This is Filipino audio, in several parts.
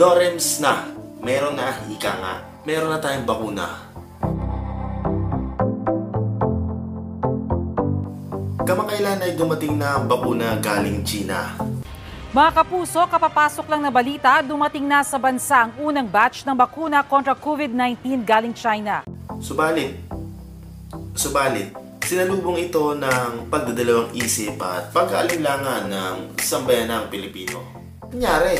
Norems na. Meron na, ika nga. Meron na tayong bakuna. Kamakailan ay dumating na ang bakuna galing China. Mga kapuso, kapapasok lang na balita, dumating na sa bansa ang unang batch ng bakuna kontra COVID-19 galing China. Subalit, subalit, sinalubong ito ng pagdadalawang isip at pag-aalinlangan ng sambayanang Pilipino. Kunyari,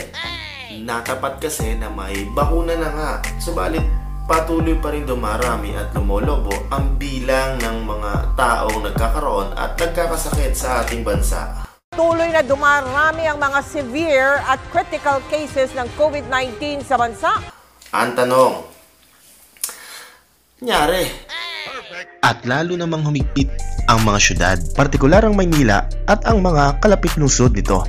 natapat kasi na may bakuna na nga. Subalit, patuloy pa rin dumarami at lumolobo ang bilang ng mga taong nagkakaroon at nagkakasakit sa ating bansa. Tuloy na dumarami ang mga severe at critical cases ng COVID-19 sa bansa. Ang tanong, Nyari, at lalo namang humigpit ang mga syudad, partikular ang Maynila at ang mga kalapit lungsod nito.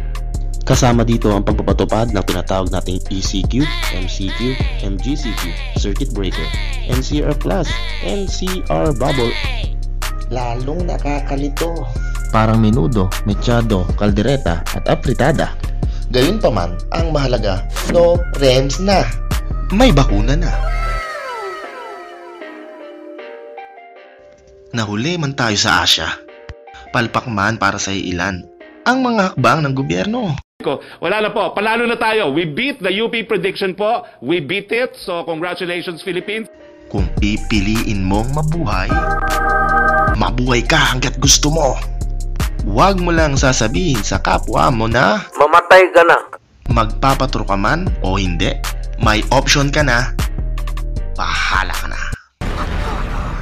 Kasama dito ang pagpapatupad ng tinatawag nating ECQ, MCQ, MGCQ, Circuit Breaker, NCR Plus, NCR Bubble. Lalong nakakalito. Parang menudo, mechado, kaldereta at apritada. Gayunpaman, ang mahalaga, no REMS na. May bakuna na. Nahuli man tayo sa Asya. Palpak man para sa ilan. Ang mga hakbang ng gobyerno. Ko. Wala na po. Panalo na tayo. We beat the UP prediction po. We beat it. So congratulations Philippines. Kung pipiliin mong mabuhay, mabuhay ka hanggat gusto mo. Huwag mo lang sasabihin sa kapwa mo na Mamatay ka na. magpapatro ka man o hindi. May option ka na. Bahala ka na.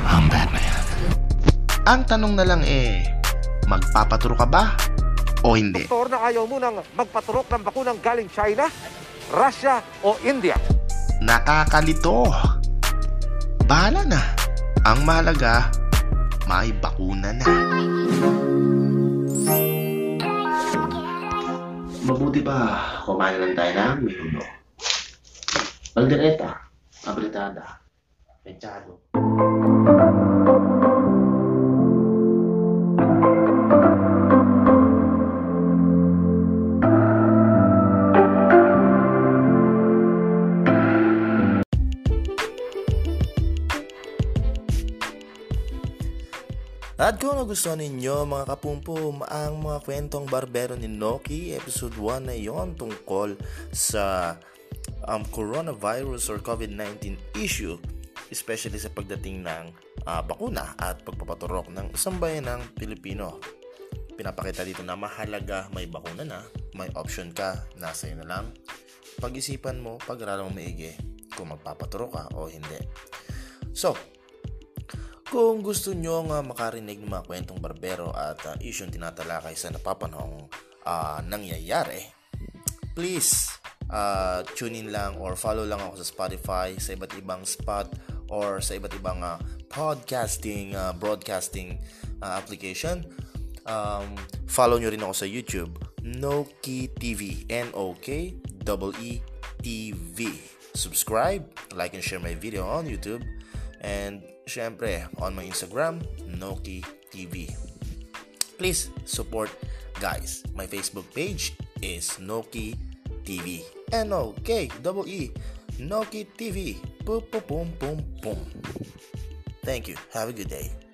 Ang Batman. Ang tanong na lang eh, magpapatro ka ba o hindi? Doktor na ayaw mo nang magpaturok ng bakunang galing China, Russia o India. Nakakalito. Bahala na. Ang mahalaga, may bakuna na. Mabuti pa, kumain lang tayo ng minuno. Aldereta, abritada, mechado. At kung nagustuhan ninyo mga kapumpum ang mga kwentong barbero ni Noki, episode 1 na yon tungkol sa um, coronavirus or COVID-19 issue, especially sa pagdating ng ah, bakuna at pagpapaturok ng isang bayan ng Pilipino. Pinapakita dito na mahalaga may bakuna na, may option ka, nasa iyo na lang. Pag-isipan mo, pag-aralan mo maigi kung magpapaturok ka o hindi. So, kung gusto nyo nga makarinig ng mga kwentong barbero at uh, isyong tinatalakay sa napapanahong ah, nangyayari, please uh, tune in lang or follow lang ako sa Spotify sa iba't ibang spot or sa iba't ibang ah, podcasting, ah, broadcasting ah, application. Um, follow nyo rin ako sa YouTube, Noki TV, N-O-K-E-E-T-V. Subscribe, like and share my video on YouTube. And syempre, on my Instagram, Noki TV. Please support guys. My Facebook page is Noki TV. N-O-K-E-E Noki TV. Boom, boom, boom, boom, boom. Thank you. Have a good day.